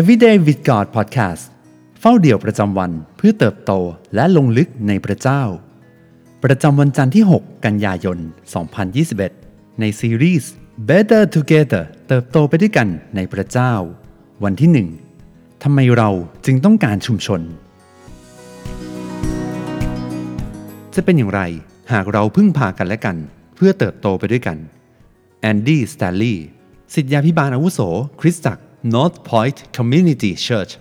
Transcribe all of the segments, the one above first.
Everyday with God Podcast เฝ้าเดี่ยวประจำวันเพื่อเติบโตและลงลึกในพระเจ้า ประจำวันจันทร์ที่ 6 กันยายน 2021 ในซีรีส์ Better Together เติบโตไปด้วยกันในพระเจ้า วันที่ 1ทำไมเราจึงต้องการชุมชน จะเป็นอย่างไรหากเราพึ่งพากันและกัน เพื่อเติบโตไปด้วยกันแอนดี้สแตลลีย์สิทธยาพิบาลอาวุโส คริสตจักร North Point Community Church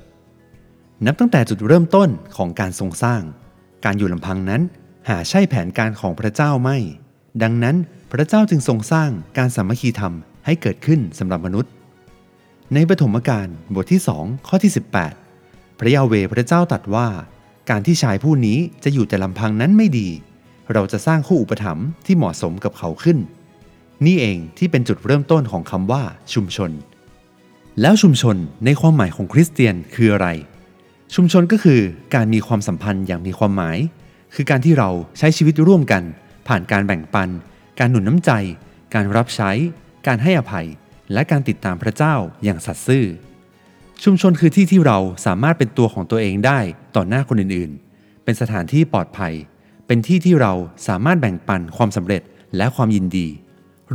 นับตั้งแต่จุดเริ่มต้นของการทรงสร้าง การอยู่ลำพังนั้นหาใช่แผนการของพระเจ้าไม่ ดังนั้นพระเจ้าจึงทรงสร้างการสามัคคีธรรมให้เกิดขึ้นสำหรับมนุษย์ ในปฐมกาลบทที่ 2 ข้อที่ 18 พระยาเวพระเจ้าตรัสว่า การที่ชายผู้นี้จะอยู่แต่ลำพังนั้นไม่ดี เราจะสร้างคู่อุปถัมภ์ที่เหมาะสมกับเขาขึ้น นี่เองที่เป็นจุดเริ่มต้นของคำว่าชุมชน แล้วชุมชนในความหมายของคริสเตียนคืออะไร ชุมชนก็คือการมีความสัมพันธ์อย่างมีความหมาย คือการที่เราใช้ชีวิตร่วมกัน ผ่านการแบ่งปัน การหนุนน้ำใจ การรับใช้ การให้อภัย และการติดตามพระเจ้าอย่างสัตย์ซื่อ ชุมชนคือที่ที่เราสามารถเป็นตัวของตัวเองได้ต่อหน้าคนอื่นๆ เป็นสถานที่ปลอดภัย เป็นที่ที่เราสามารถแบ่งปันความสำเร็จและความยินดี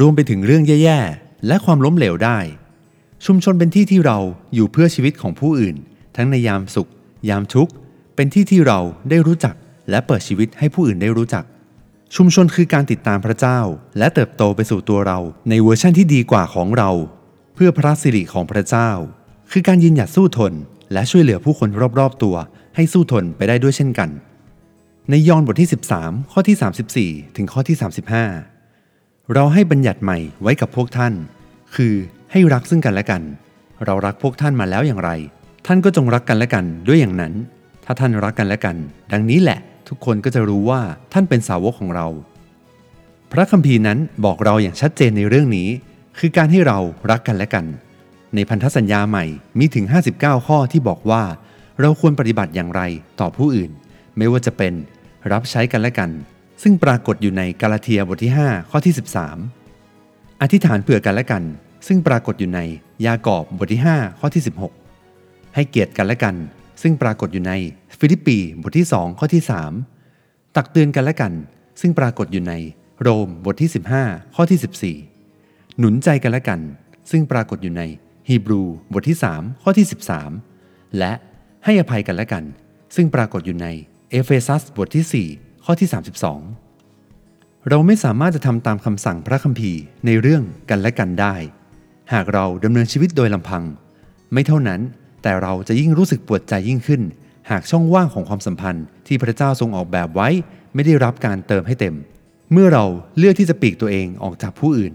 รวมไปถึงเรื่องแย่ๆและความล้มเหลวได้ ชุมชนเป็นที่ที่เราอยู่เพื่อชีวิตของผู้อื่น ทั้งในยามสุข ยามทุกข์ เป็นที่ที่เราได้รู้จัก และเปิดชีวิตให้ผู้อื่นได้รู้จัก ชุมชนคือการติดตามพระเจ้า และเติบโตไปสู่ตัวเราในเวอร์ชั่นที่ดีกว่าของเรา เพื่อพระสิริของพระเจ้า คือการยืนหยัดสู้ทน และช่วยเหลือผู้คนรอบๆตัว ให้สู้ทนไปได้ด้วยเช่นกัน ในยอห์นบทที่ 13 ข้อที่ 34 ถึงข้อที่ 35 เราให้บัญญัติใหม่ไว้กับพวกท่าน คือ ให้รักซึ่งกันและกัน เรารักพวกท่านมาแล้วอย่างไร ท่านก็จงรักกันและกันด้วยอย่างนั้น ถ้าท่านรักกันและกัน ดังนี้แหละ ทุกคนก็จะรู้ว่าท่านเป็นสาวกของเรา พระคัมภีร์นั้นบอกเราอย่างชัดเจนในเรื่องนี้ คือการให้เรารักกันและกัน ในพันธสัญญาใหม่มีถึง 59 ข้อที่บอกว่า เราควรปฏิบัติอย่างไรต่อผู้อื่น ไม่ว่าจะเป็นรับใช้กันและกัน ซึ่งปรากฏอยู่ในกาลาเทียบทที่ 5 ข้อที่ 13 อธิษฐานเผื่อกันและกันซึ่งปรากฏอยู่ในยากอบบทที่ 5 ข้อที่ 16 ให้เกียรติกันและกัน ซึ่งปรากฏอยู่ในฟิลิปปีบทที่ 2 ข้อที่ 3 ตักเตือนกันและกัน ซึ่งปรากฏอยู่ในโรมบทที่ 15 ข้อที่ 14 หนุนใจกันและกัน ซึ่งปรากฏอยู่ในฮีบรูบทที่ 3 ข้อที่ 13 และให้อภัยกันและกัน ซึ่งปรากฏอยู่ในเอเฟซัสบทที่ 4 ข้อที่ 32 เราไม่สามารถจะทำตามคำสั่งพระคัมภีร์ในเรื่องกันและกันได้ หากเราดำเนินชีวิตโดยลำพัง ไม่เท่านั้น แต่เราจะยิ่งรู้สึกปวดใจยิ่งขึ้น หากช่องว่างของความสัมพันธ์ที่พระเจ้าทรงออกแบบไว้ ไม่ได้รับการเติมให้เต็ม เมื่อเราเลือกที่จะปีกตัวเองออกจากผู้อื่น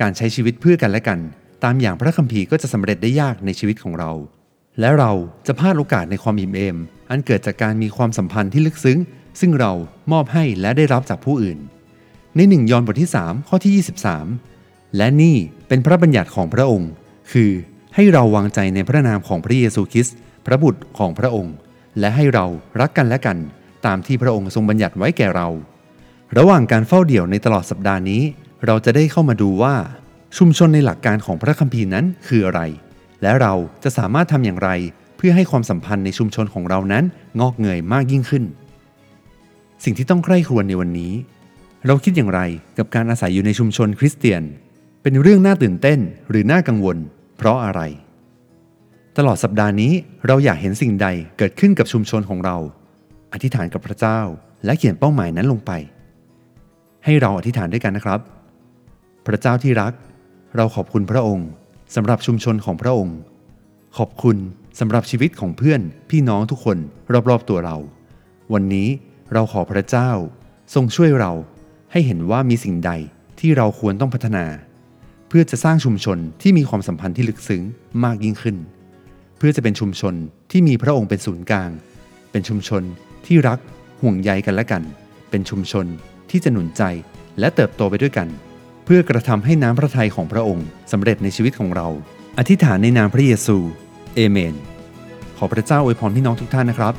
การใช้ชีวิตเพื่อกันและกัน ตามอย่างพระคัมภีร์ก็จะสำเร็จได้ยากในชีวิตของเรา และเราจะพลาดโอกาสในความอิ่มเอม อันเกิดจากการมีความสัมพันธ์ที่ลึกซึ้ง ซึ่งเรามอบให้และได้รับจากผู้อื่น ในหนึ่งยอห์นบทที่ 3 ข้อที่ 23 และนี่ เป็นพระบัญญัติของพระองค์ คือให้เราวางใจในพระนามของพระเยซูคริสต์พระบุตรของพระองค์ และให้เรารักกันและกัน ตามที่พระองค์ทรงบัญญัติไว้แก่เรา ระหว่างการเฝ้าเดี่ยวในตลอดสัปดาห์นี้ เราจะได้เข้ามาดูว่า ชุมชนในหลักการของพระคัมภีร์นั้นคืออะไร และเราจะสามารถทำอย่างไร เพื่อให้ความสัมพันธ์ในชุมชนของเรานั้นงอกเงยมากยิ่งขึ้น สิ่งที่ต้องใคร่ครวญในวันนี้ เราคิดอย่างไรกับการอาศัยอยู่ในชุมชนคริสเตียน เป็นเรื่องน่าตื่นเต้นหรือน่ากังวล เพราะอะไร ตลอดสัปดาห์นี้เราอยากเห็นสิ่งใดเกิดขึ้นกับชุมชนของเรา อธิษฐานกับพระเจ้า และเขียนเป้าหมายนั้นลงไป ให้เราอธิษฐานด้วยกันนะครับ พระเจ้าที่รัก เราขอบคุณพระองค์สำหรับชุมชนของพระองค์ ขอบคุณสำหรับชีวิตของเพื่อนพี่น้องทุกคนรอบๆตัวเรา วันนี้เราขอพระเจ้า ทรงช่วยเราให้เห็นว่ามีสิ่งใดที่เราควรต้องพัฒนา พื่อจะสร้างชุมชนที่มีความสัมพันธ์ที่ลึกซึ้งมากยิ่งขึ้น เพื่อจะเป็นชุมชนที่มีพระองค์เป็นศูนย์กลาง เป็นชุมชนที่รักห่วงใยกันและกัน เป็นชุมชนที่จะหนุนใจและเติบโตไปด้วยกัน เพื่อกระทำให้น้ำพระทัยของพระองค์สำเร็จในชีวิตของเรา อธิษฐานในนามพระเยซูเอเมน ขอพระเจ้าอวยพรพี่น้องทุกท่านนะครับ